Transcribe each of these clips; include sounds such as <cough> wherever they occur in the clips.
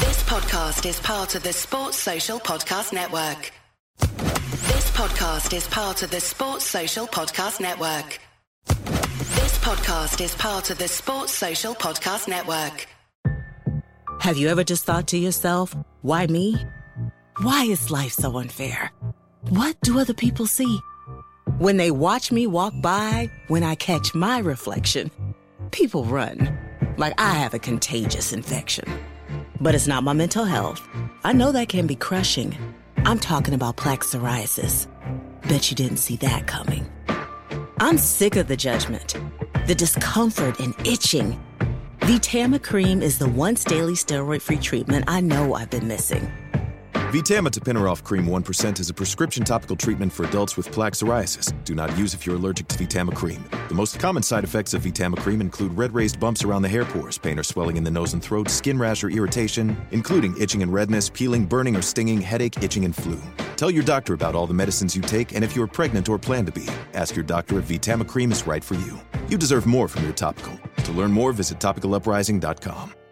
This podcast is part of the Sports Social Podcast Network. This podcast is part of the Sports Social Podcast Network. This podcast is part of the Sports Social Podcast Network. Have you ever just thought to yourself, why me? Why is life so unfair? What do other people see? When they watch me walk by, when I catch my reflection, people run like I have a contagious infection. But it's not my mental health. I know that can be crushing. I'm talking about plaque psoriasis. Bet you didn't see that coming. I'm sick of the judgment, the discomfort and itching. VTAMA Cream is the once daily steroid free treatment I know I've been missing. VTAMA Tapinarof Cream 1% is a prescription topical treatment for adults with plaque psoriasis. Do not use if you're allergic to VTAMA Cream. The most common side effects of VTAMA Cream include red raised bumps around the hair pores, pain or swelling in the nose and throat, skin rash or irritation, including itching and redness, peeling, burning or stinging, headache, itching, and flu. Tell your doctor about all the medicines you take and if you are pregnant or plan to be. Ask your doctor if VTAMA Cream is right for you. You deserve more from your topical. To learn more, visit topicaluprising.com.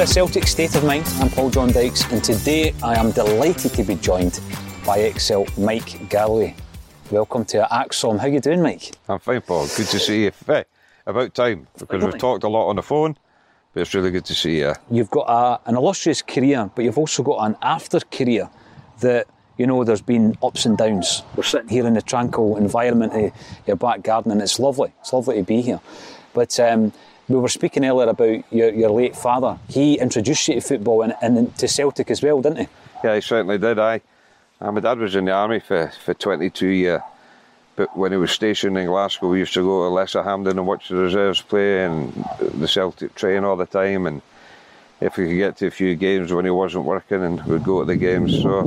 to a Celtic State of Mind. I'm Paul John Dykes, and today I am delighted to be joined by ex-Celt Mike Galloway. Welcome to ACSOM. How you doing, Mike? I'm fine, Paul. Good to see you. Hey, about time because we've talked a lot on the phone, but it's really good to see you. You've got a, an illustrious career, but you've also got an after career that you know there's been ups and downs. We're sitting here in the tranquil environment of your back garden, and it's lovely. It's lovely to be here. But um, we were speaking earlier about your, your late father. He introduced you to football and, and to Celtic as well, didn't he? Yeah, he certainly did. I, uh, my dad was in the army for, for 22 years, but when he was stationed in Glasgow, we used to go to Lesser Hampden and watch the reserves play and the Celtic train all the time. And if we could get to a few games when he wasn't working, and we'd go to the games. So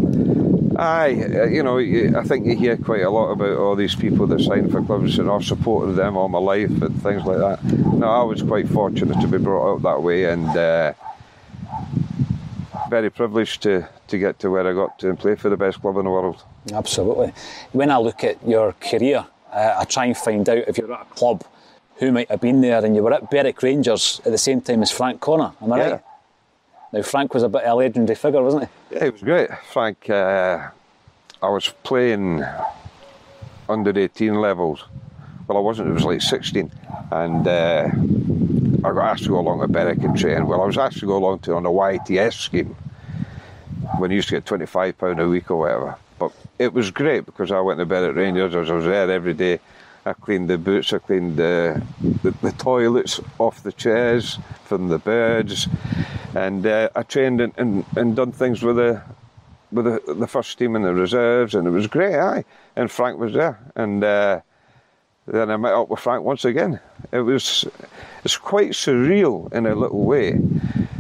Aye, you know, I think you hear quite a lot about all these people that sign for clubs and I've supported them all my life and things like that. No, I was quite fortunate to be brought up that way and uh, very privileged to, to get to where I got to and play for the best club in the world. Absolutely. When I look at your career, uh, I try and find out if you're at a club who might have been there and you were at Berwick Rangers at the same time as Frank Connor, am I Yeah. right? Now, Frank was a bit of a legendary figure, wasn't he? Yeah, it was great. Frank, uh, I was playing under 18 levels. Well, I wasn't, it was like 16. And uh, I got asked to go along to Berwick and train. Well, I was asked to go along to on a YTS scheme when you used to get £25 a week or whatever. But it was great because I went to Berwick Rangers, I was there every day. I cleaned the boots, I cleaned the, the, the toilets off the chairs from the birds, and uh, I trained and, and, and done things with the with the, the first team in the reserves, and it was great. Aye, and Frank was there, and uh, then I met up with Frank once again. It was it's quite surreal in a little way.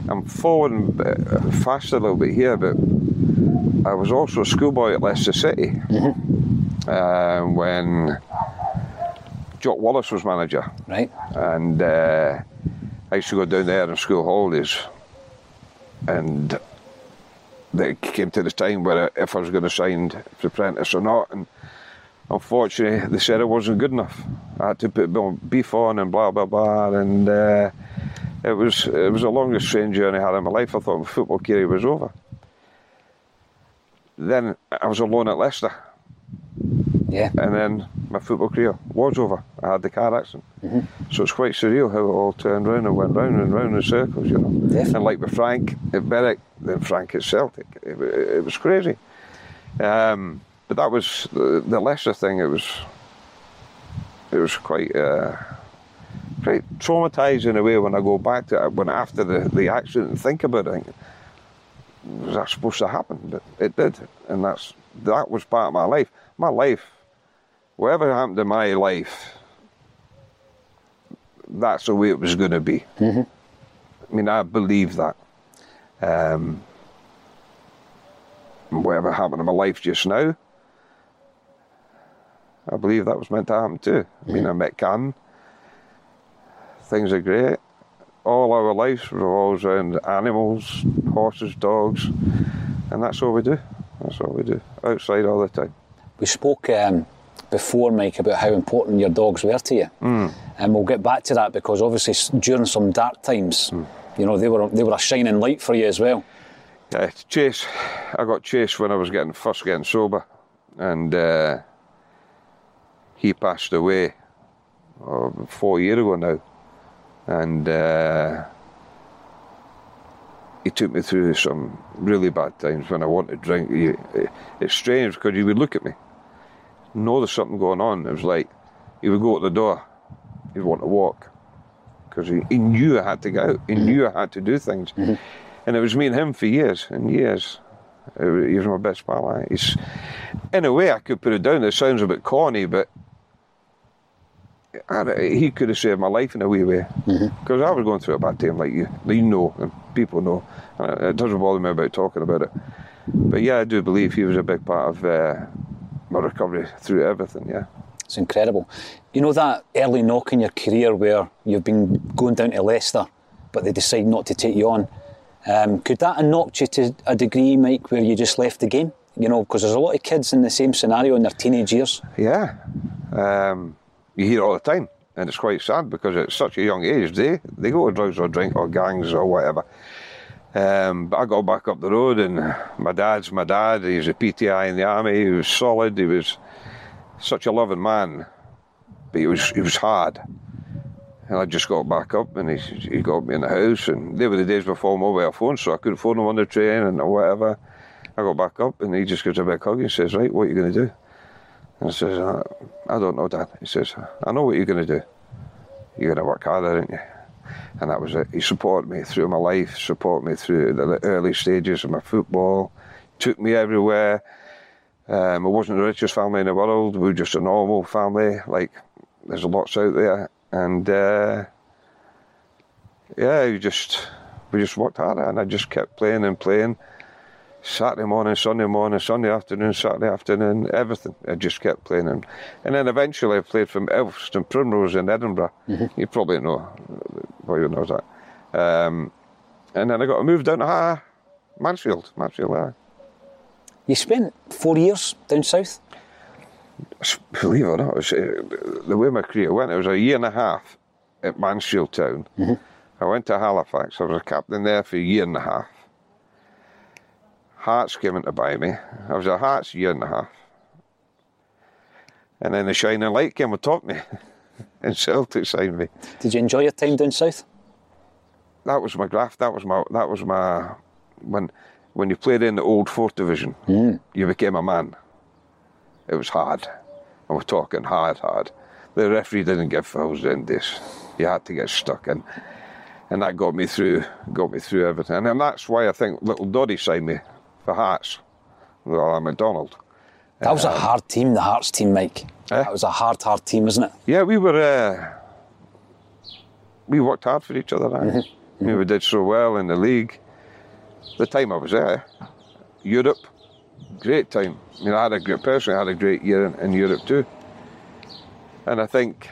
I'm forwarding uh, fast a little bit here, but I was also a schoolboy at Leicester City Mm-hmm. uh, when Jock Wallace was manager. Right. And uh, I used to go down there on school holidays. And it came to the time where if I was going to sign for apprentice or not. And unfortunately, they said I wasn't good enough. I had to put beef on and blah, blah, blah. And uh, it was it was the longest train journey I had in my life. I thought my football career was over. Then I was alone at Leicester. Yeah. And then my football career was over. I had the car accident. So it's quite surreal how it all turned round and went round and round in circles, you know. Definitely. And like with Frank at Berwick, then Frank at Celtic. It, it, was crazy. Um, but that was the, the Leicester thing. It was it was quite uh, quite traumatising in a way when I go back to it. When after the, the accident and think about it, think, was that supposed to happen? But it did, and that's that was part of my life. My life, whatever happened in my life, that's the way it was going to be. Mm-hmm. I mean, I believe that. Um, whatever happened in my life just now, I believe that was meant to happen too. I mean, I met Cannon. Things are great. All our lives revolves around animals, horses, dogs, and that's all we do. That's all we do. Outside all the time. We spoke um, before, Mike, about how important your dogs were to you, Mm. and we'll get back to that because obviously during some dark times, you know, they were they were a shining light for you as well. Yeah, Chase. I got Chase when I was getting first getting sober, and uh, he passed away oh, four years ago now, and uh, he took me through some really bad times when I wanted to drink. He, it's strange because he would look at me, know there's something going on. It was like he would go out the door, he'd want to walk because he, he knew I had to go out. He knew I had to do things. And it was me and him for years and years. He was my best pal. eh? He's, in a way, I could put it down. It sounds a bit corny, but I, he could have saved my life in a wee way. Because I was going through a bad time, like you, you know, and people know. Uh, It doesn't bother me about talking about it. But yeah, I do believe he was a big part of uh, my recovery through everything. Yeah. It's incredible. You know that early knock in your career where you've been going down to Leicester, but they decide not to take you on. Um, could that have knocked you to a degree, Mike, where you just left the game? You know, because there's a lot of kids in the same scenario in their teenage years. Yeah. Um, you hear it all the time, and it's quite sad because at such a young age, they, they go to drugs or drink or gangs or whatever. Um, but I got back up the road, and my dad's my dad. He was a PTI in the army. He was solid. He was such a loving man, but he was he was hard. And I just got back up, and he he got me in the house. And they were the days before mobile phones, so I couldn't phone him on the train and whatever. I got back up, and he just gives a big hug and says, "Right, what are you going to do?" And I says, "I, I don't know, Dad." He says, "I know what you're going to do. You're going to work harder, aren't you?" And that was it. He supported me through my life, supported me through the early stages of my football, took me everywhere. Um, I wasn't the richest family in the world. We were just a normal family. Like, there's lots out there. And, uh, yeah, we just, we just worked harder and I just kept playing and playing. Saturday morning, Sunday morning, Sunday afternoon, Saturday afternoon, everything. I just kept playing. And, and then eventually I played from Elphiston Primrose in Edinburgh. You probably know, probably knows that. Um, and then I got a move down to uh, Mansfield, Mansfield, yeah. You spent four years down south. Believe it or not, it was, uh, the way my career went, it was a year and a half at Mansfield Town. I went to Halifax. I was a captain there for a year and a half. Hearts came in to buy me. I was at Hearts a year and a half. And then the Shining Light came and taught me. <laughs> <laughs> and Celtic signed me. Did you enjoy your time down south? That was my graft. That was my. That was my. When, when you played in the old fourth division, hmm. you became a man. It was hard. And we're talking hard, hard. The referee didn't give fouls in this. You had to get stuck in. And that got me through got me through everything. And that's why I think little Doddy signed me for Hearts. Well, I'm McDonald. That was a hard team, the Hearts team, Mike. Eh? That was a hard, hard team, wasn't it? Yeah, we were. Uh, we worked hard for each other. Now. I mean, we did so well in the league. The time I was there, Europe, great time. I mean, I had a great personally, I had a great year in, in Europe too. And I think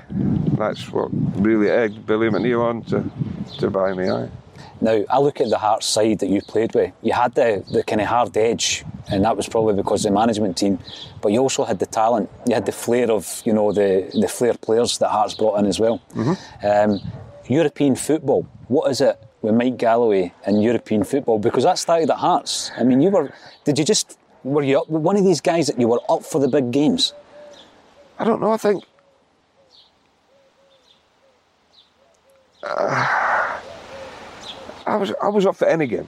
that's what really egged Billy McNeill on to, to buy me. Aye. Now, I look at the Hearts side that you played with. You had the, the kind of hard edge, and that was probably because of the management team. But you also had the talent. You had the flair of, you know, the, the flair players that Hearts brought in as well. Um, European football, what is it with Mike Galloway and European football? Because that started at Hearts. I mean, you were, did you just, were you up, one of these guys that you were up for the big games? I don't know. I think. Uh, I was I was up for any game,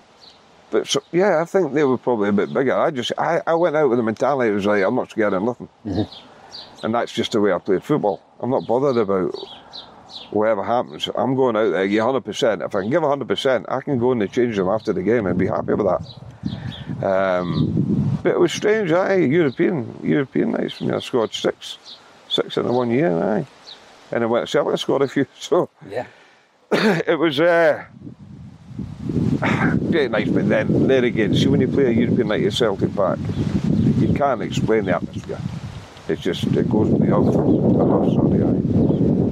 but so, yeah, I think they were probably a bit bigger. I just I, I went out with the mentality it was like I'm not scared of nothing, and that's just the way I played football. I'm not bothered about whatever happens. I'm going out there, give 100. percent If I can give 100, percent I can go in the change room after the game and be happy with that. Um, but it was strange, aye. European European nights. I, scored six, six in the one year, aye. And I went to Celtic, I scored a few. <laughs> So Yeah. <coughs> it was uh, <laughs> great nights, but then there again, see when you play a European night at Celtic Park, you can't explain the atmosphere. It's just it goes beyond above aye.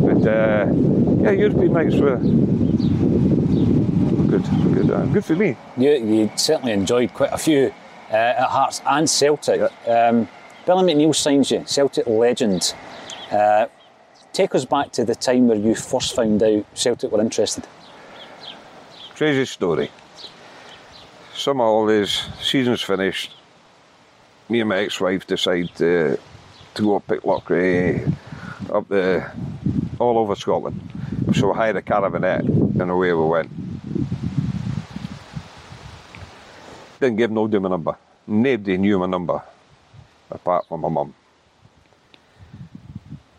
But uh, yeah, European nights were good, good, uh, good for me. You, you certainly enjoyed quite a few uh, at Hearts and Celtic. Um, Billy McNeill signs you, Celtic legend. Uh, take us back to the time where you first found out Celtic were interested. Crazy story. Summer holidays, season's finished. Me and my ex-wife decide to, to go up Pitlochry, eh, up the all over Scotland. So we hired a caravanette and away we went. Didn't give nobody my number. Nobody knew my number apart from my mum.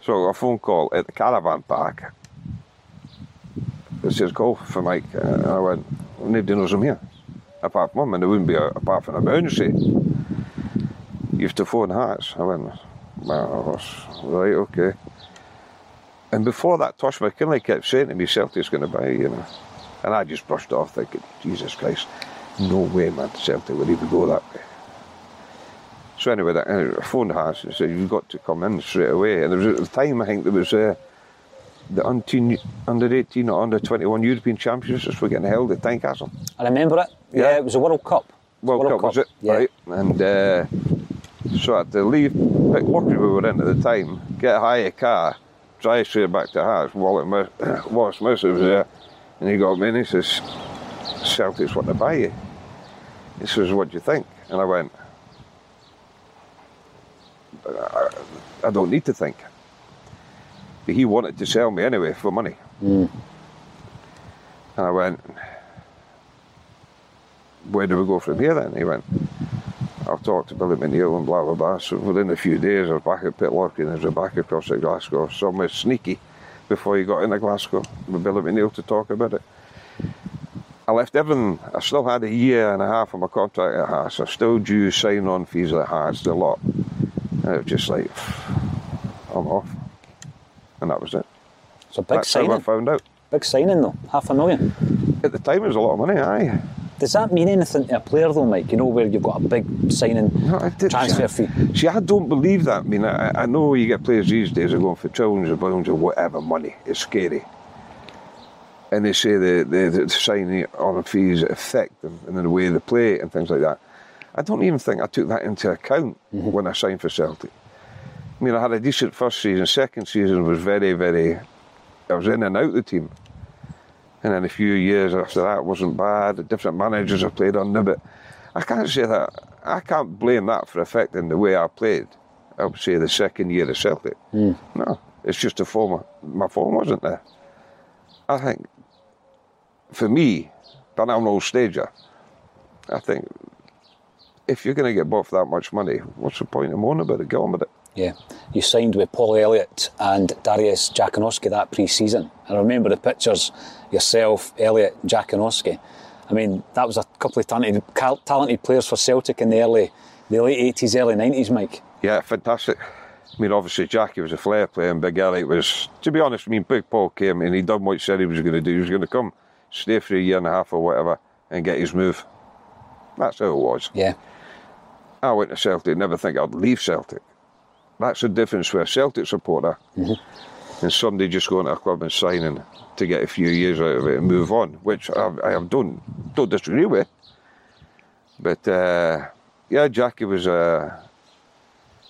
So a phone call at the caravan park. It says call for Mike. And I went, nobody knows I'm here. Apart from and it wouldn't be a, apart from a emergency. You have to phone Hearts. I went, well, right, okay. And before that, Tosh McKinlay kept saying to me, Celtic's going to buy you, know. And I just brushed off thinking, Jesus Christ, no way, man, Celtic would even go that way. So anyway, that, uh, I phoned and said, you've got to come in straight away. And there was at the time, I think there was uh, the under 18 or under 21 European Championships were getting held at Tynecastle. I remember it. Yeah, Yeah. it was a World Cup. World, Cup, was it? Yeah. Right. And uh, so I had to leave Pitlochry we were in at the time, get a hire car, drive straight back to Hearts. Wallace, Mer- <coughs> Wallace Mercer was there, and he got me and he says, Celtics want to buy you. He says, what do you think? And I went, I, I don't need to think. But he wanted to sell me anyway for money. And I went, where do we go from here then? He went, I've talked to Billy McNeill and blah blah blah. So within a few days I was back at Pitlochry and I was back across to Glasgow, somewhere sneaky before he got into Glasgow with Billy McNeill to talk about it. I left everything. I still had a year and a half of my contract at Hearts. I still due sign on fees at Hearts, a lot. And it was just like, I'm off. And that was it. It's a big That's how I found out. Big signing though, half a million. At the time it was a lot of money, aye. Does that mean anything to a player though, Mike? You know where you've got a big signing No, did- transfer see, fee. See, I don't believe that. I mean, I, I know you get players these days are going for trillions of pounds or whatever money. It's scary. And they say the, the, the signing on fees affect them and the way they play and things like that. I don't even think I took that into account mm-hmm. when I signed for Celtic. I mean, I had a decent first season. Second season was very, very. I was in and out of the team. And then a few years after that wasn't bad. The different managers I played under, but I can't say that. I can't blame that for affecting the way I played. I would say the second year of Celtic. Mm. No, it's just the form. My form wasn't there. I think, for me, but I'm an old stager. I think if you're going to get bought for that much money, what's the point of moaning about it? Get on with it. Yeah, you signed with Paul Elliott and Darius Dziekanowski that pre-season. I remember the pictures, yourself, Elliott, Dziekanowski. I mean, that was a couple of talented, talented players for Celtic in the early, the late 80s, early 90s, Mike. Yeah, fantastic. I mean, obviously, Jackie was a flair player, and Big Elliott was, to be honest, I mean, Big Paul came and he done what he said he was going to do. He was going to come, stay for a year and a half or whatever, and get his move. That's how it was. Yeah. I went to Celtic, never think I'd leave Celtic. That's the difference with a Celtic supporter mm-hmm. and somebody just going to a club and signing to get a few years out of it and move on, which I, I don't don't disagree with. But uh, yeah, Jackie was a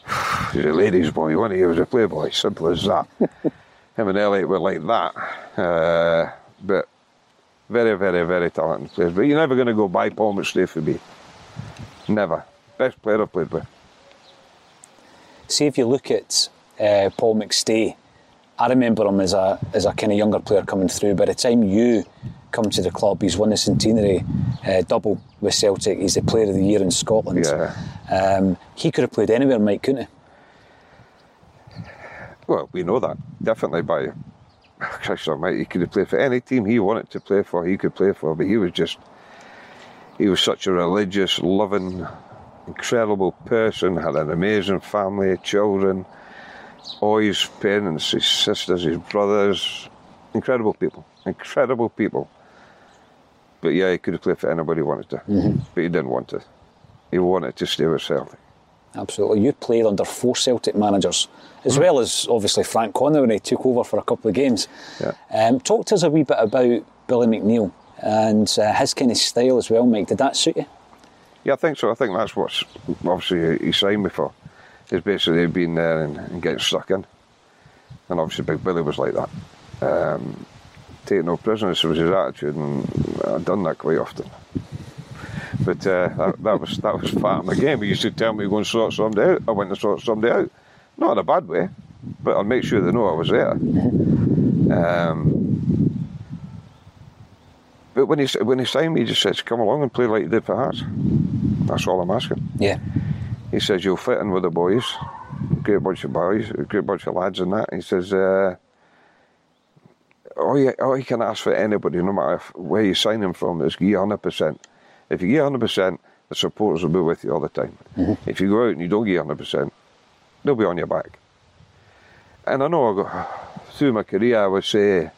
<sighs> he was a ladies' boy, wasn't he? He was a playboy, simple as that. <laughs> Him and Elliott were like that. Uh, but very, very, very talented players. But you're never going to go by Paul McStay for me. Never. Best player I've played with. See if you look at uh, Paul McStay, I remember him as a as a kind of younger player coming through. By the time you come to the club, he's won the centenary uh, double with Celtic. He's the Player of the Year in Scotland. Yeah. Um, he could have played anywhere, Mike, couldn't he? Well, we know that definitely by Christ Almighty. He could have played for any team he wanted to play for. He could play for, but he was just he was such a religious, loving, incredible person. Had an amazing family, children, all his parents, his sisters, his brothers. Incredible people. Incredible people. But yeah, he could have played for anybody he wanted to. Mm-hmm. But he didn't want to. He wanted to stay with Celtic. Absolutely. You played under four Celtic managers, as well as obviously Frank Connor when he took over for a couple of games. Yeah. Um, talk to us a wee bit about Billy McNeill and uh, his kind of style as well, Mike. Did that suit you? Yeah, I think so. I think that's what obviously he signed me for. Is basically being there and, and, getting stuck in. And obviously Big Billy was like that. Um, taking no prisoners was his attitude, and I've done that quite often. But uh, that, that, was that was part of my game. He used to tell me to go and sort somebody out. I went to sort somebody out, not in a bad way, but I'll make sure they know I was there. Um, but when he when he signed me, he just says, "Come along and play like you did for Hearts." That's all I'm asking. Yeah. He says you'll fit in with the boys, great bunch of boys, a great bunch of lads, and that. He says. Uh, all you, all you can ask for anybody, no matter if, where you sign them from, is give 100%. If you give 100%, the supporters will be with you all the time. Mm-hmm. If you go out and you don't give 100%, they'll be on your back. And I know I go, through my career, I would say,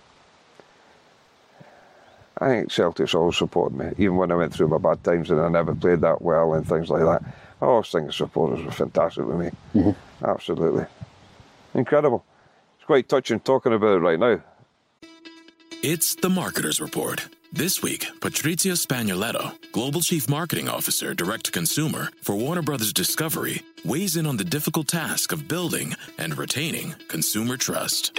I think Celtic's always supported me, even when I went through my bad times and I never played that well and things like that. I always think the supporters were fantastic with me. Mm-hmm. Absolutely. Incredible. It's quite touching talking about it right now. It's the Marketer's Report. This week, Patrizio Spagnoletto, Global Chief Marketing Officer, Direct to Consumer for Warner Brothers Discovery, weighs in on the difficult task of building and retaining consumer trust.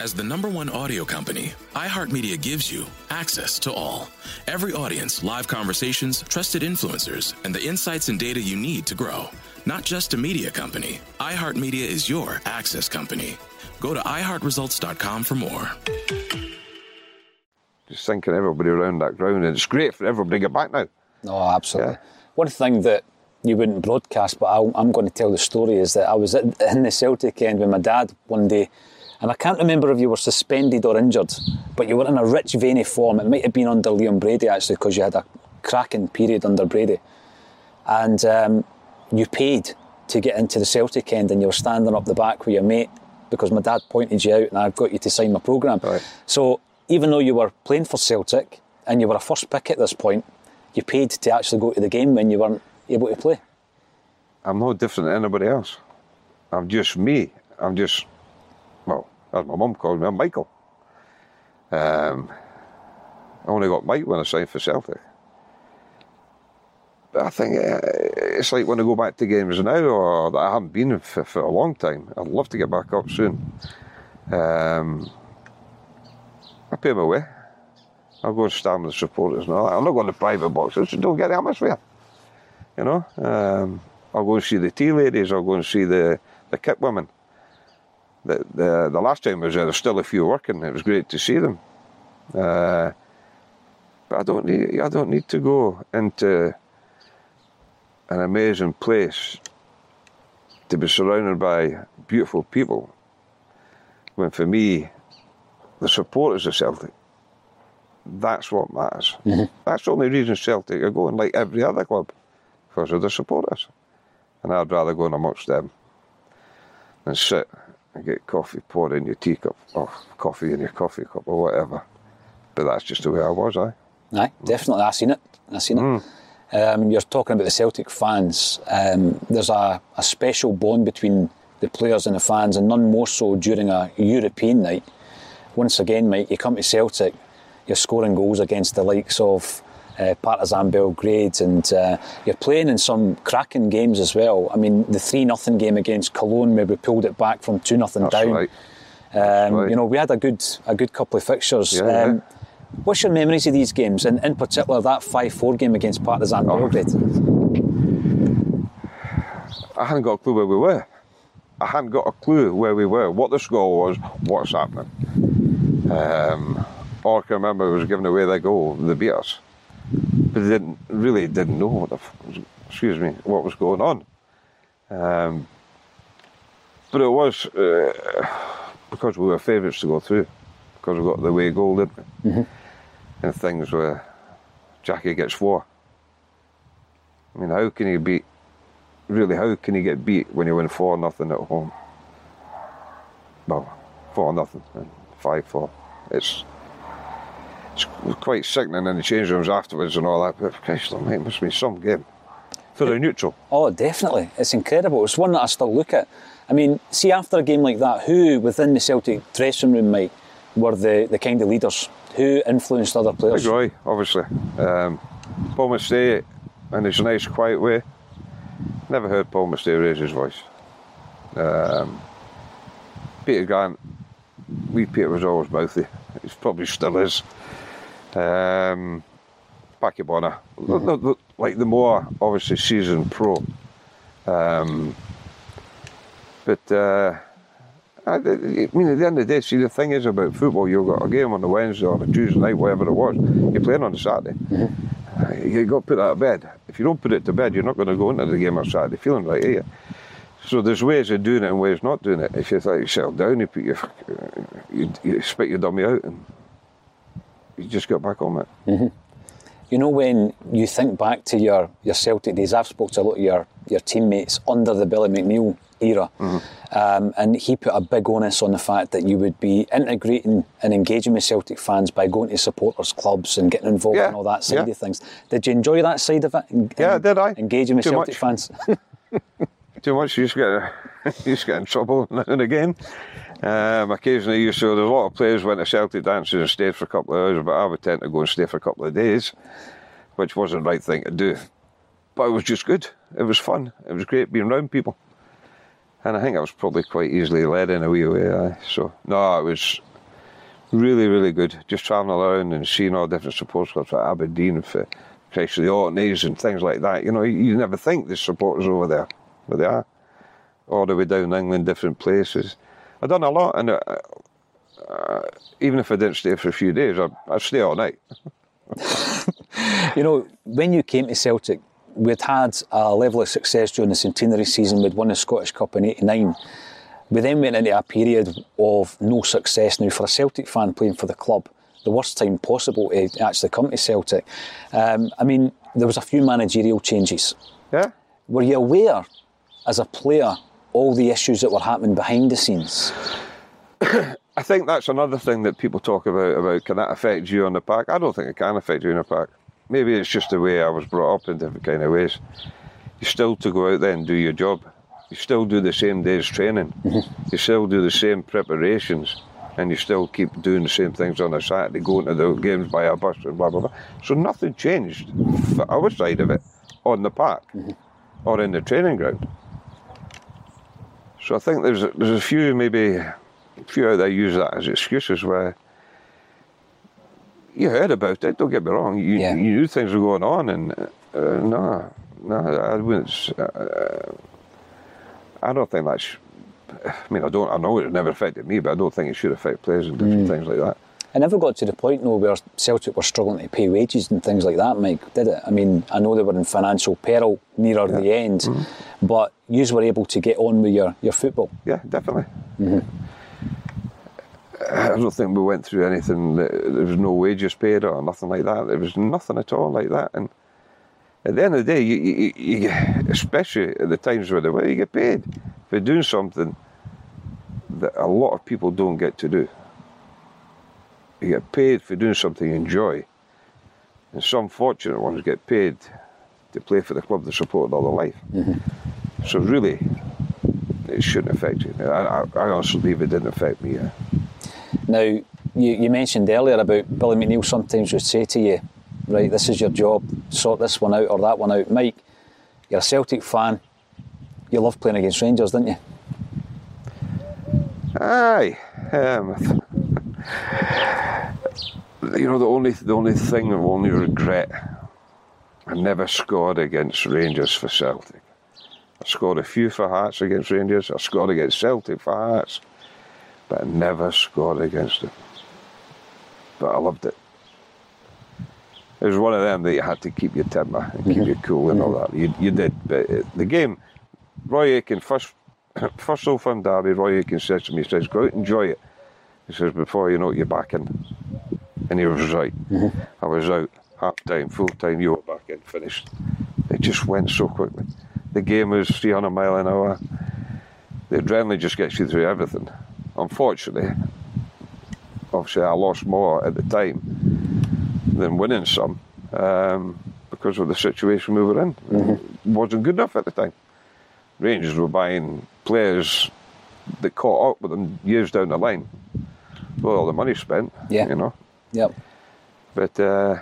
As the number one audio company, iHeartMedia gives you access to all. Every audience, live conversations, trusted influencers, and the insights and data you need to grow. Not just a media company, iHeartMedia is your access company. Go to iHeartResults.com for more. Just thinking everybody around that ground, and it's great for everybody to get back now. No, absolutely. Yeah. One thing that you wouldn't broadcast, but i am going to tell the story, is that I was in the Celtic end with my dad one day, and I can't remember if you were suspended or injured, but you were in a rich veiny form. It might have been under Liam Brady actually, because you had a cracking period under Brady, and um, you paid to get into the Celtic end, and you were standing up the back with your mate because my dad pointed you out, and I've got you to sign my programme. Right. So even though you were playing for Celtic and you were a first pick at this point, you paid to actually go to the game when you weren't able to play? I'm no different than anybody else. I'm just me. I'm just, as my mum calls me, I'm Michael. Um, I only got Mike when I signed for Celtic. But I think uh, it's like when I go back to games now, or that I haven't been for, for a long time. I'd love to get back up soon. Um, I pay my way. I'll go and stand with the supporters and all that. I'm not going to private boxes, don't get the atmosphere. You know? Um, I'll go and see the tea ladies, I'll go and see the, the kit women. The, the, the last time I was there, there's still a few working. It was great to see them. Uh, but I don't need I don't need to go into an amazing place to be surrounded by beautiful people. When for me, the supporters of Celtic, that's what matters. Mm-hmm. That's the only reason Celtic are going like every other club, because of the supporters. And I'd rather go in amongst them than sit and get coffee poured in your teacup, or coffee in your coffee cup, or whatever. But that's just the way I was, I. Aye, definitely. I've seen it. I've seen it. Um, you're talking about the Celtic fans. Um, there's a, a special bond between the players and the fans, and none more so during a European night. Once again, Mike, you come to Celtic, you're scoring goals against the likes of uh, Partizan Belgrade, and uh, you're playing in some cracking games as well. I mean, the 3 0 game against Cologne, where we pulled it back from 2 0 down. right. Um, right. You know, we had a good a good couple of fixtures. Yeah, yeah. um, What's your memories of these games, and in particular that 5 4 game against Partizan Oh. Belgrade? I hadn't got a clue where we were. I hadn't got a clue where we were, what the score was, what's happening. Um, all I can remember was giving away that goal, they beat us. But they didn't really didn't know what the, f- excuse me, what was going on. Um, but it was uh, because we were favourites to go through, because we got the way goal, didn't we? And things were, Jackie gets four. I mean, how can he beat really, how can he get beat when you win four nothing at home? Well, four nothing and five four. It's it's quite sickening in the change rooms afterwards and all that. But Christ, almighty, it must be some game for a neutral. Oh, definitely. It's incredible. It's one that I still look at. I mean, see, after a game like that, who within the Celtic dressing room, Mike, were the, the kind of leaders? Who influenced other players? Big Roy, obviously. Um, Paul McStay, in his nice, quiet way. Never heard Paul McStay raise his voice. Um, Peter Grant, wee Peter was always mouthy. He probably still is. Um, Packie Bonner, the- the- like the more obviously seasoned pro. Um, but uh, I, I mean, at the end of the day, see, the thing is about football, you've got a game on the Wednesday or the Tuesday night, whatever it was. You're playing on the Saturday. Uh, you got to put that to bed. If you don't put it to bed, you're not going to go into the game on Saturday feeling right, are you? So there's ways of doing it and ways not doing it. If you like settle down, you put your, you, you spit your dummy out and you just got back on it. You know, when you think back to your, your Celtic days, I've spoken to a lot of your, your teammates under the Billy McNeill era, um, and he put a big onus on the fact that you would be integrating and engaging with Celtic fans by going to supporters clubs and getting involved Yeah, in all that side yeah. of things. Did you enjoy that side of it? En- Yeah, did I? Engaging with Too Celtic much. fans. <laughs> Too much, you just get <laughs> you just get in trouble <laughs> now and again. Um, occasionally, you so there's a lot of players went to Celtic dances and stayed for a couple of hours, but I would tend to go and stay for a couple of days, which wasn't the right thing to do. But it was just good. It was fun. It was great being around people, and I think I was probably quite easily led in a wee way. aye. So no, it was really, really good. Just travelling around and seeing all different supporters clubs like Aberdeen for Christ the Orkneys and things like that. You know, you, you never think there's supporters over there, but they are. All the way down England, different places. I've done a lot, and uh, uh, even if I didn't stay for a few days, I'd, I'd stay all night. <laughs> You know, when you came to Celtic, we'd had a level of success during the centenary season. We'd won the Scottish Cup in '89. We then went into a period of no success. Now, for a Celtic fan playing for the club, the worst time possible to actually come to Celtic. Um, I mean, there was a few managerial changes. Yeah. Were you aware, as a player, all the issues that were happening behind the scenes? <coughs> I think that's another thing that people talk about about can that affect you on the park? I don't think it can affect you on the park. Maybe it's just the way I was brought up in different kind of ways. you still to go out there and do your job. You still do the same day's training. Mm-hmm. You still do the same preparations, and you still keep doing the same things on a Saturday, going to the games by a bus and blah blah blah. So nothing changed for our side of it on the park mm-hmm. or in the training ground. So I think there's a, there's a few maybe a few out there use that as excuses where you heard about it. Don't get me wrong. You, you knew things were going on, and uh, no, no, I wouldn't. Uh, I don't think that's. I mean, I don't. I know it never affected me, but I don't think it should affect players and different things like that. It never got to the point, though, where Celtic were struggling to pay wages and things like that, Mike, did it? I mean, I know they were in financial peril nearer the end, mm-hmm. but you were able to get on with your, your football. Yeah, definitely. Mm-hmm. I don't think we went through anything that there was no wages paid or nothing like that. There was nothing at all like that. And at the end of the day, you, you, you especially at the times where they were, you get paid for doing something that a lot of people don't get to do. You get paid for doing something you enjoy. And some fortunate ones get paid to play for the club they supported all their life. So really, it shouldn't affect you. I, I, I honestly believe it didn't affect me. Yeah. Now, you, you mentioned earlier about Billy McNeill sometimes would say to you, right, this is your job, sort this one out or that one out. Mike, you're a Celtic fan, you love playing against Rangers, didn't you? Aye. Um, you know the only the only thing I only regret I never scored against Rangers for Celtic. I scored a few for Hearts against Rangers. I scored against Celtic for Hearts, but I never scored against them. But I loved it. It was one of them that you had to keep your temper and keep your cool and all that. You, you did, but uh, the game, Roy Aitken first <coughs> first Old Firm derby. Roy Aitken says to me, he says, "Go out and enjoy it." He says, "Before you know it, you're back in," and he was right. I was out half time, full time. You were back in, finished. It just went so quickly. The game was 300 mile an hour. The adrenaline just gets you through everything. Unfortunately, obviously, I lost more at the time than winning some um, because of the situation we were in. It wasn't good enough at the time. Rangers were buying players that caught up with them years down the line. Well, all the money spent, Yeah. you know. Yep. But uh,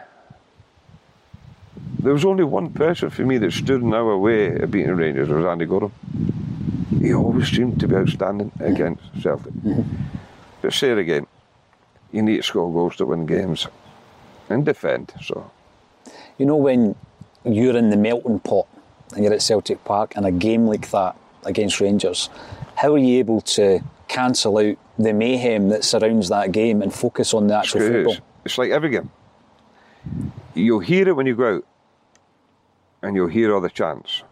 there was only one person for me that stood in our way of beating Rangers, it was Andy Goram. He always seemed to be outstanding against Celtic. But say it again, you need to score goals to win games and defend. So You know when you're in the melting pot and you're at Celtic Park and a game like that against Rangers, how are you able to cancel out the mayhem that surrounds that game and focus on the actual football? It's like every game. You'll hear it when you go out, and you'll hear all the chants.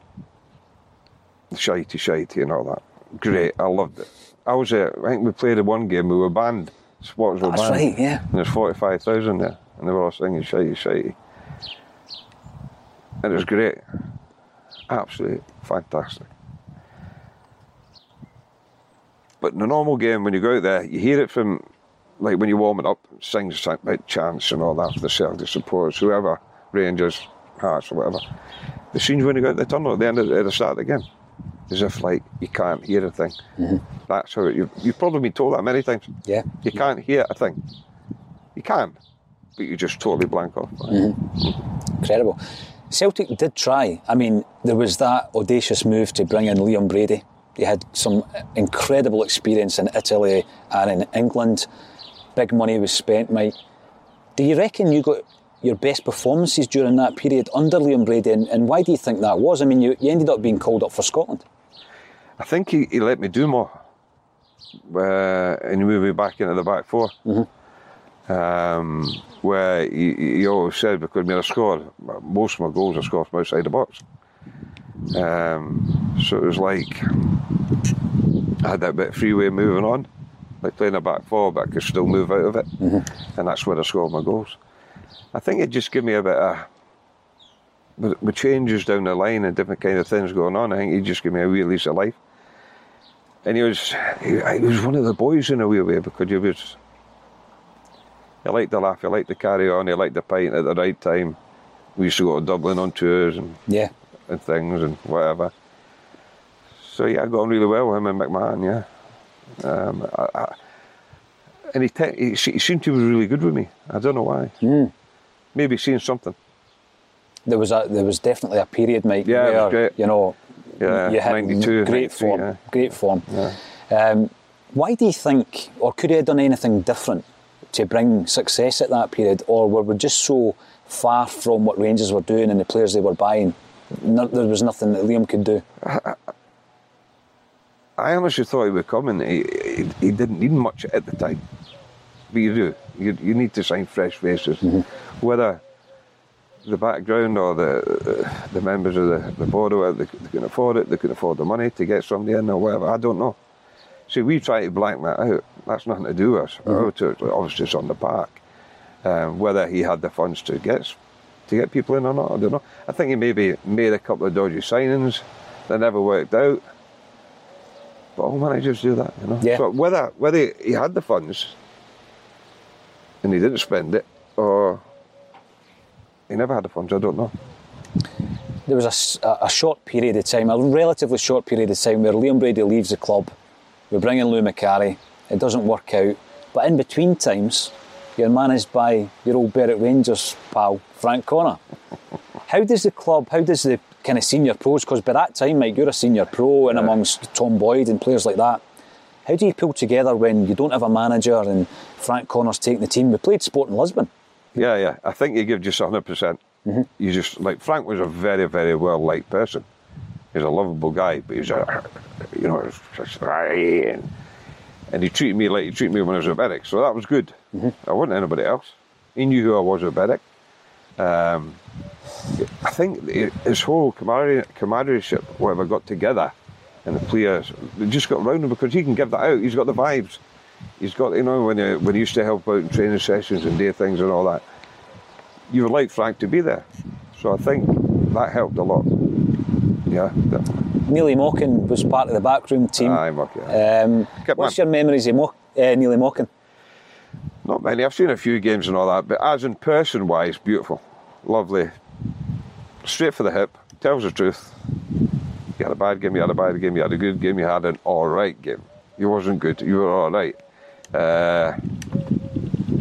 Shitey, shitey, and all that. Great, I loved it. I was there, I think we played in one game, we were banned. Spots were That's banned. right, yeah. And there's 45,000 there, and they were all singing shitey, shitey. And it was great. Absolutely fantastic. But in a normal game, when you go out there, you hear it from, like when you're warming up, sings something about chants and all that for the Celtic supporters, whoever, Rangers, Hearts, or whatever. The scenes when you go out the tunnel at the end of the, the start of the game, as if like you can't hear a thing. Mm-hmm. That's how it, you've, you've probably been told that many times. Yeah. You can't hear a thing. You can, but you just totally blank off. Mm-hmm. Incredible. Celtic did try. I mean, there was that audacious move to bring in Liam Brady. He had some incredible experience in Italy and in England. Big money was spent, Mike. Do you reckon you got your best performances during that period under Liam Brady, and, and why do you think that was? I mean, you, you ended up being called up for Scotland. I think he, he let me do more. Uh, and he moved me back into the back 4 Um, where he, he always said, because mean, I scored, most of my goals I scored from outside the box. Um, so it was like I had that bit of freeway moving on, like playing a back four, but I could still move out of it. And that's where I scored my goals. I think it just gave me a bit of with, with changes down the line and different kind of things going on, I think he just gave me a wee lease of life. And he was he, he was one of the boys in a wee way because he was he liked to laugh, he liked to carry on, he liked to pint at the right time. We used to go to Dublin on tours and Yeah. And things and whatever. So yeah, I got on really well with him and McMahon. Yeah, um, I, I, and he, te- he, he seemed to be really good with me. I don't know why. Mm. Maybe seeing something. There was a there was definitely a period, Mike, Yeah, where great. you know Yeah, you had 92, great form, yeah. great form. Um, why do you think, or could he have done anything different to bring success at that period, or were we just so far from what Rangers were doing and the players they were buying? No, there was nothing that Liam could do. I honestly thought he come and he, he, he didn't need much at the time. But you do. You, you need to sign fresh faces. Whether the background or the the members of the, the board whether they, they can afford it, they can afford the money to get somebody in or whatever, I don't know. See, we try to blank that out. That's nothing to do with us. Territory, Obviously, it's on the park. Um, whether he had the funds to get to get people in or not, I don't know. I think he maybe made a couple of dodgy signings that never worked out. But all managers do that, you know. Yeah. So whether whether he had the funds and he didn't spend it, or he never had the funds, I don't know. There was a, a short period of time, a relatively short period of time, where Liam Brady leaves the club. We bring in Lou Macari. It doesn't work out. But in between times, you're managed by your old Berwick Rangers pal, Frank Connor. How does the club, how does the kind of senior pros, because by that time, Mike, you're a senior pro and amongst Tom Boyd and players like that, how do you pull together when you don't have a manager and Frank Connor's taking the team? We played Sporting Lisbon. Yeah, yeah. I think you give just 100%. percent mm-hmm. You just, like, Frank was a very, very well liked person. He's a lovable guy, but he's a, you know, just, and, and he treated me like he treated me when I was a Berwick, so that was good. I wasn't anybody else. He knew who I was at Berwick. Um, I think his whole camaraderie, camaradereship, whatever, got together, and the players they just got round him because he can give that out. He's got the vibes. He's got, you know, when he, when he used to help out in training sessions and day things and all that, you would like Frank to be there. So I think that helped a lot. Yeah. that- Neilly Mochan was part of the backroom team. Aye, Mock, Um, what's your memories of Mo- uh, Neilly Mochan? Not many. I've seen a few games and all that, but as in person wise, beautiful, lovely, straight for the hip, tells the truth. You had a bad game, you had a bad game, you had a good game, you had an all right game. You wasn't good, you were all right. Uh,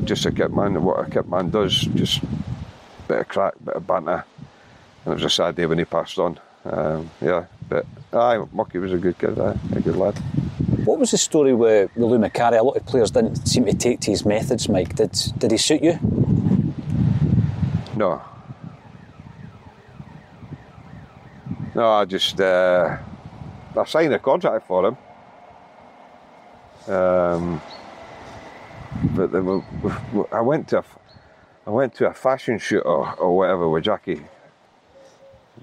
just a kit man, what a kit man does, just bit of crack, bit of banter. And it was a sad day when he passed on. Um, yeah, but aye, Mucky was a good kid, aye, a good lad. What was the story with, with Lou Macari? A lot of players didn't seem to take to his methods, Mike. Did did he suit you? No. No, I just uh, I signed a contract for him. Um, but then we, we, I went to a, I went to a fashion shoot or, or whatever with Jackie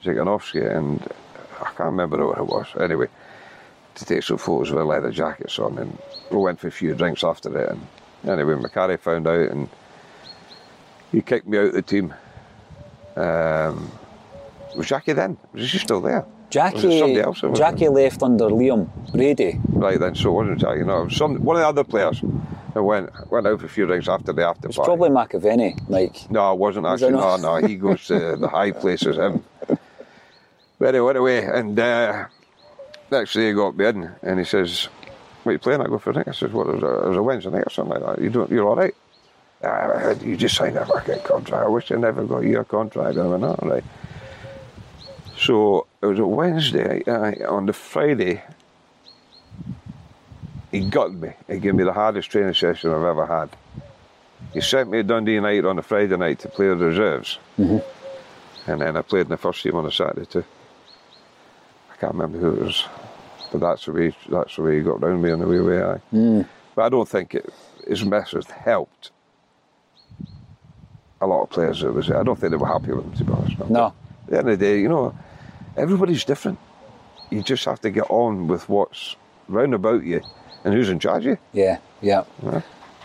Dziekanowski and I can't remember what it was. Anyway, to take some photos with leather jackets on and we went for a few drinks after it and anyway Macari found out and he kicked me out of the team. Um, was Jackie then? Was he still there? Was Jackie somebody else? was Jackie left under Liam Brady. Right then, so wasn't Jackie. No, was some one of the other players that went went out for a few drinks after the after party. It's probably McAvennie, Mike. No, it wasn't Was actually. No, no, he goes to the high places. Him. He went away, and uh, next day he got me in, and he says, "What are you playing?" I go for a drink. I says, "What? A, a Wednesday night or something like that. You don't, you're all right." "Ah, you just signed a fucking contract. I wish I never got your contract. I went, all right. So it was a Wednesday. Uh, on the Friday, he got me. He gave me the hardest training session I've ever had. He sent me to Dundee United on a Friday night to play the reserves. And then I played in the first team on a Saturday too. I can't remember who it was. But that's the way that's the way he got round me on the way away. Aye. Mm. But I don't think it, his message helped a lot of players that was I don't think they were happy with him to be honest. No. At the end of the day, you know, everybody's different. You just have to get on with what's round about you and who's in charge of you. Yeah, yeah.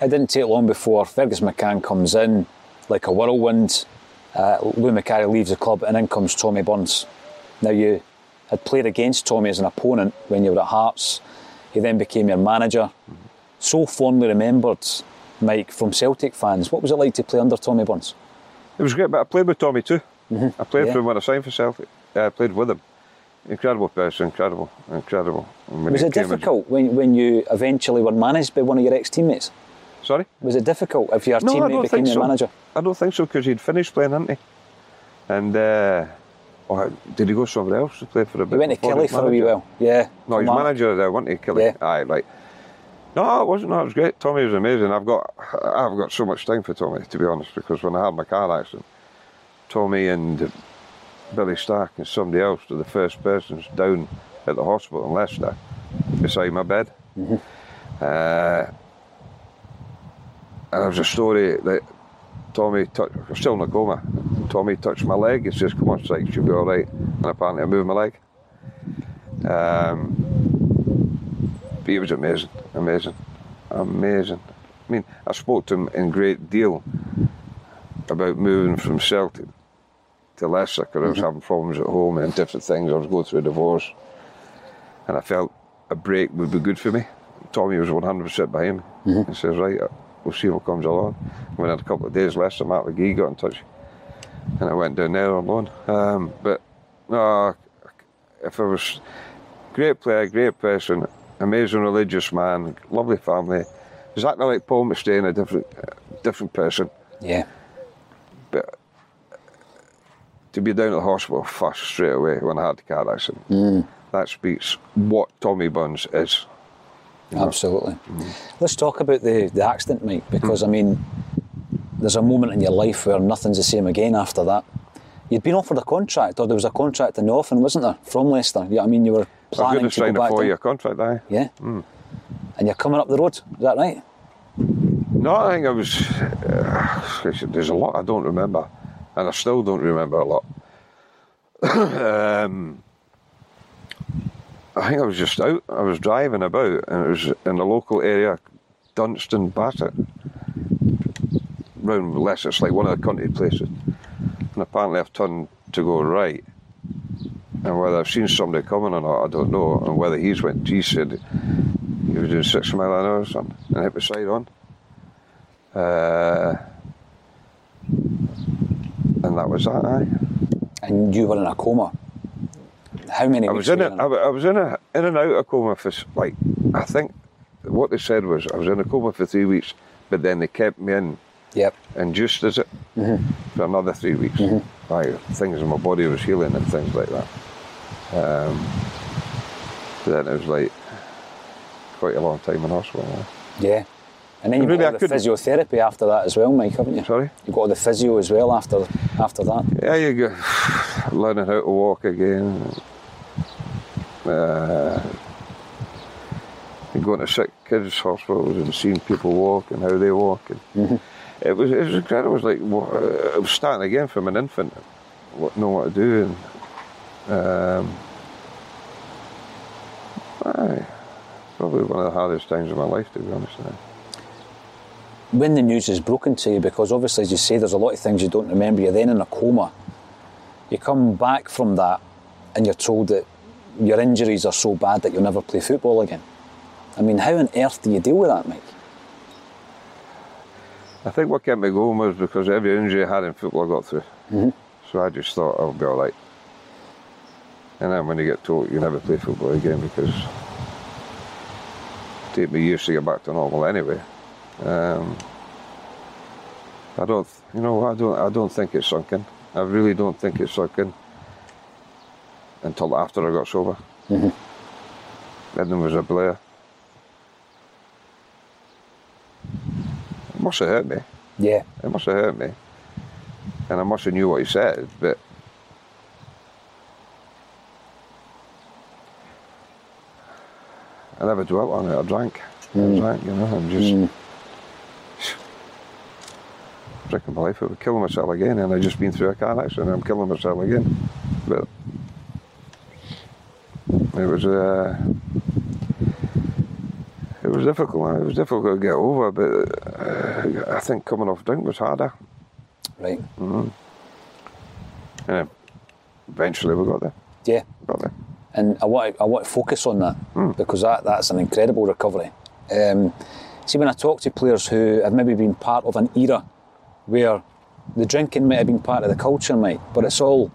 It didn't take long before Fergus McCann comes in like a whirlwind. Uh, Lou Macari leaves the club, and in comes Tommy Burns. Now you had played against Tommy as an opponent when you were at Hearts. He then became your manager. So fondly remembered, Mike, from Celtic fans. What was it like to play under Tommy Burns? It was great, but I played with Tommy too. I played Yeah. for him when I signed for Celtic. I played with him. Incredible person, incredible, incredible. Was it in- difficult when, when you eventually were managed by one of your ex teammates? Sorry? Was it difficult if your No, teammate became your so. manager? I don't think so because he'd finished playing, hadn't he? And uh, or did he go somewhere else to play for a bit? He went to Killie for a wee while. Yeah. No, he's manager there, wasn't he, Killie? Yeah. Aye, right. No, it wasn't. No, it was great. Tommy was amazing. I've got, I've got so much time for Tommy, to be honest, because when I had my car accident, Tommy and Billy Stark and somebody else were the first persons down at the hospital in Leicester, beside my bed. Mhm. Uh, and there was a story that Tommy touched, still in a coma. Tommy touched my leg. He says, "Come on, Sykes, you'll be all right." And apparently, I moved my leg. Um, but he was amazing, amazing, amazing. I mean, I spoke to him in great deal about moving from Celtic to Leicester because I was having problems at home and different things. I was going through a divorce, and I felt a break would be good for me. Tommy was 100% behind me. He says, "Right, we'll see what comes along." Within a couple of days, Leicester, Mark McGhee got in touch, and I went down there on loan. Um, but no, if I was great player, great person, amazing religious man, lovely family, exactly like Paul McStay, a different, different person. Yeah. But to be down at the hospital first straight away when I had the car accident, Mm. that speaks what Tommy Burns is. Absolutely. Let's talk about the, the accident, Mike, because I mean, there's a moment in your life where nothing's the same again after that. You'd been offered a contract, or there was a contract in the offing, wasn't there, from Leicester? Yeah, I mean, you were I was planning going to to sign go a back. four-year down. contract, aye. Yeah. Mm. And you're coming up the road. Is that right? No, I think I was. Uh, <sighs> there's a lot I don't remember, and I still don't remember a lot. <coughs> um, I think I was just out. I was driving about, and it was in the local area, Dunton Bassett, round less. It's like one of the country places. And apparently, I've turned to go right. And whether I've seen somebody coming or not, I don't know. And whether he's went, he said he was doing six mile an hour or something, and hit me side on. Uh, and that was that. Aye. And you were in a coma. How many I weeks was in it. I, I was in a in and out of coma for like I think what they said was I was in a coma for three weeks, but then they kept me in. Yep. And just as it Mhm. for another three weeks. Like things in my body was healing and things like that. Um, then it was like quite a long time in hospital. aye. Yeah. And then you Really, got all the physiotherapy after that as well, Mike, haven't you? Sorry? You've got all the physio as well after after that. Yeah, you go <sighs> learning how to walk again. Uh, and going to sick kids' hospitals and seeing people walk and how they walk. And It was it was incredible. It was like I was starting again from an infant, what know what to do. And um, aye, probably one of the hardest times of my life, to be honest. Now. When the news is broken to you, because obviously, as you say, there's a lot of things you don't remember. You're then in a coma. You come back from that, and you're told that your injuries are so bad that you'll never play football again. I mean, how on earth do you deal with that, Mike? I think what kept me going was because every injury I had in football I got through. So I just thought I'll be all right. And then when you get told you never play football again because it take me years to get back to normal anyway. Um, I don't, you know, I don't, I don't think it's sunk in. I really don't think it's sunk in until after I got sober. Mm-hmm. Then there was a Blair. It must have hurt me. Yeah. It must have hurt me. And I must have knew what he said, but I never dwelt on it. I drank. Mm. I drank, you know, and just drinking my life. I was killing myself again, and I've just been through a car accident. and I'm killing myself again. But it was uh, it was difficult. It was difficult to get over, but uh, I think coming off drink was harder. Right. Mm. And eventually we got there. Yeah. Got there. And I want to, I want to focus on that because that, that's an incredible recovery. Um, see, when I talk to players who have maybe been part of an era where the drinking might have been part of the culture, mate, but it's all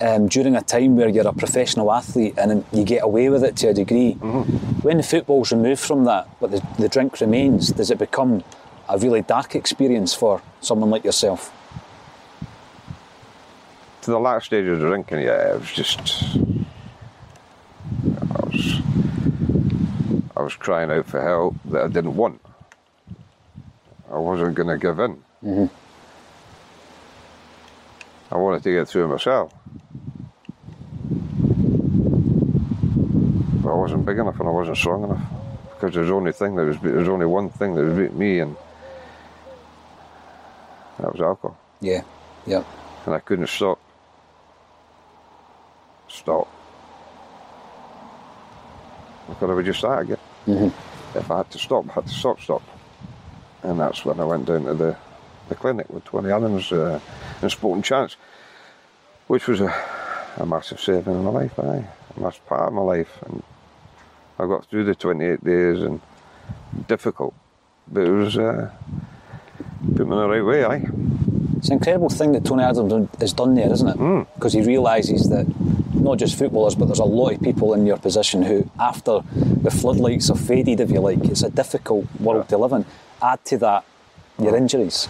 um, during a time where you're a professional athlete and you get away with it to a degree. When the football's removed from that, but the, the drink remains, does it become a really dark experience for someone like yourself? To the last stage of drinking, yeah, it was just. I was, I was crying out for help that I didn't want. I wasn't going to give in. Mm-hmm. I wanted to get through myself. But I wasn't big enough and I wasn't strong enough because there's only thing that was there's only one thing that was beating me and that was alcohol. Yeah, yeah. And I couldn't stop. Stop. Because I would just start again. Mm-hmm. If I had to stop, I had to stop, stop. And that's when I went down to the, the clinic with Tony Adams uh, and Sporting Chance, which was a, a massive saving in my life, aye. a massive part of my life. And I got through the 28 days and difficult, but it was uh, put me in the right way, aye. It's an incredible thing that Tony Adams has done there, isn't it? Because he realises that not just footballers, but there's a lot of people in your position who, after the floodlights have faded, if you like, it's a difficult world to live in. Add to that your injuries.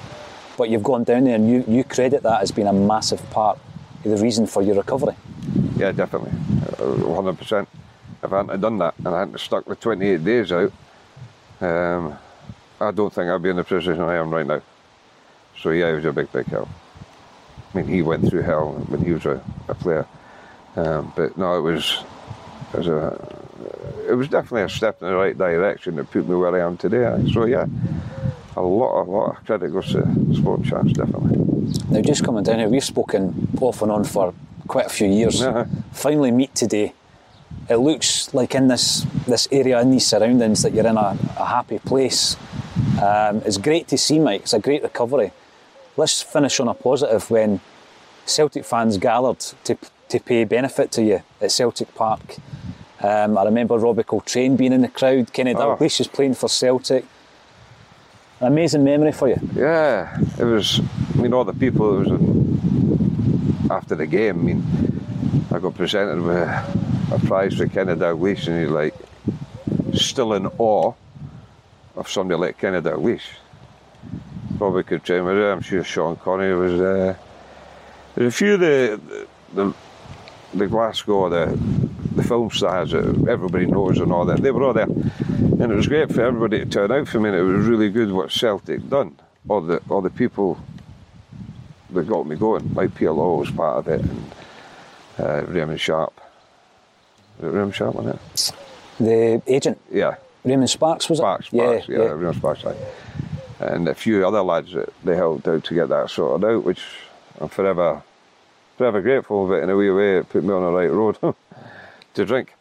But you've gone down there and you, you credit that as being a massive part the reason for your recovery. Yeah, definitely. Uh, 100%. If I hadn't have done that and I hadn't stuck the 28 days out, um, I don't think I'd be in the position I am right now. So yeah, it was a big, big help. I mean, he went through hell when he was a, a player. Um, but no, it was, it was a, it was definitely a step in the right direction that put me where I am today. So yeah, a lot, a lot of credit goes to Sport Chance, definitely. Now, just coming down here, we've spoken off and on for quite a few years. Finally, meet today. It looks like in this this area, in these surroundings, that you're in a, a happy place. Um, it's great to see, Mike. It's a great recovery. Let's finish on a positive. When Celtic fans gathered to to pay benefit to you at Celtic Park, um, I remember Robbie Coltrane being in the crowd. Kenny Oh. Dalglish is playing for Celtic. An amazing memory for you. Yeah, it was. I mean, all the people. It was uh, after the game. I mean, I got presented with a prize for Kenny Dalglish, and he's like still in awe of somebody like Kenny Dalglish. Probably could train with it. I'm sure Sean Connery was there. There's a few of the the, the Glasgow, the film stars that everybody knows and all that. They were all there, and it was great for everybody to turn out for me. And it was really good what Celtic done. All the all the people that got me going. Like PLO was part of it, and uh, Raymond Sharp. Was it Raymond Sharp on it? The agent, Yeah, Raymond Sparks, was Sparks, it? Sparks, yeah, Raymond Sparks. And a few other lads that they helped out to get that sorted out, which I'm forever, forever grateful of it. In a wee way, it put me on the right road <laughs> to drink.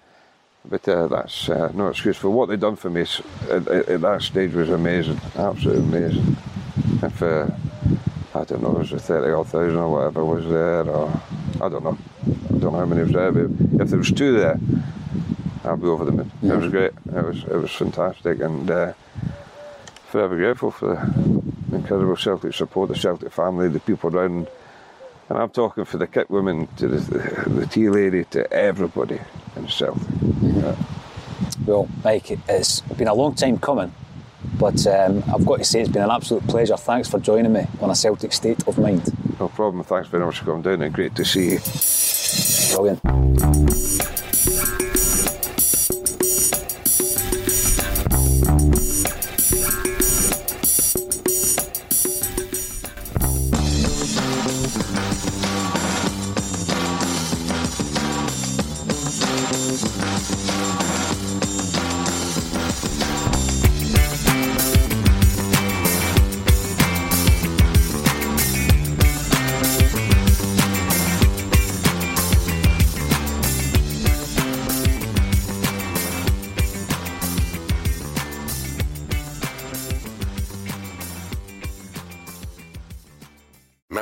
But uh, that's uh, no excuse for what they've done for me at, at, at that stage was amazing, absolutely amazing. If uh, I don't know, it was a thirty odd thousand or whatever was there, or I don't know, I don't know how many was there, but if there was two there, I'd be over the moon. It was great. It was it was fantastic, and uh, forever grateful for the incredible Celtic support, the Celtic family, the people around. And I'm talking for the kit woman to the, the tea lady to everybody in Celtic. Yeah. Well, Mike, it's been a long time coming, but um, I've got to say it's been an absolute pleasure. Thanks for joining me on a Celtic state of mind. No problem. Thanks very much for coming down and great to see you. Brilliant.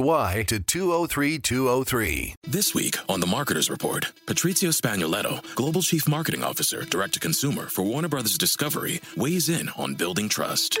Y to 203203. This week on The Marketer's Report, Patrizio Spagnoletto, Global Chief Marketing Officer, Direct to Consumer for Warner Brothers Discovery, weighs in on building trust.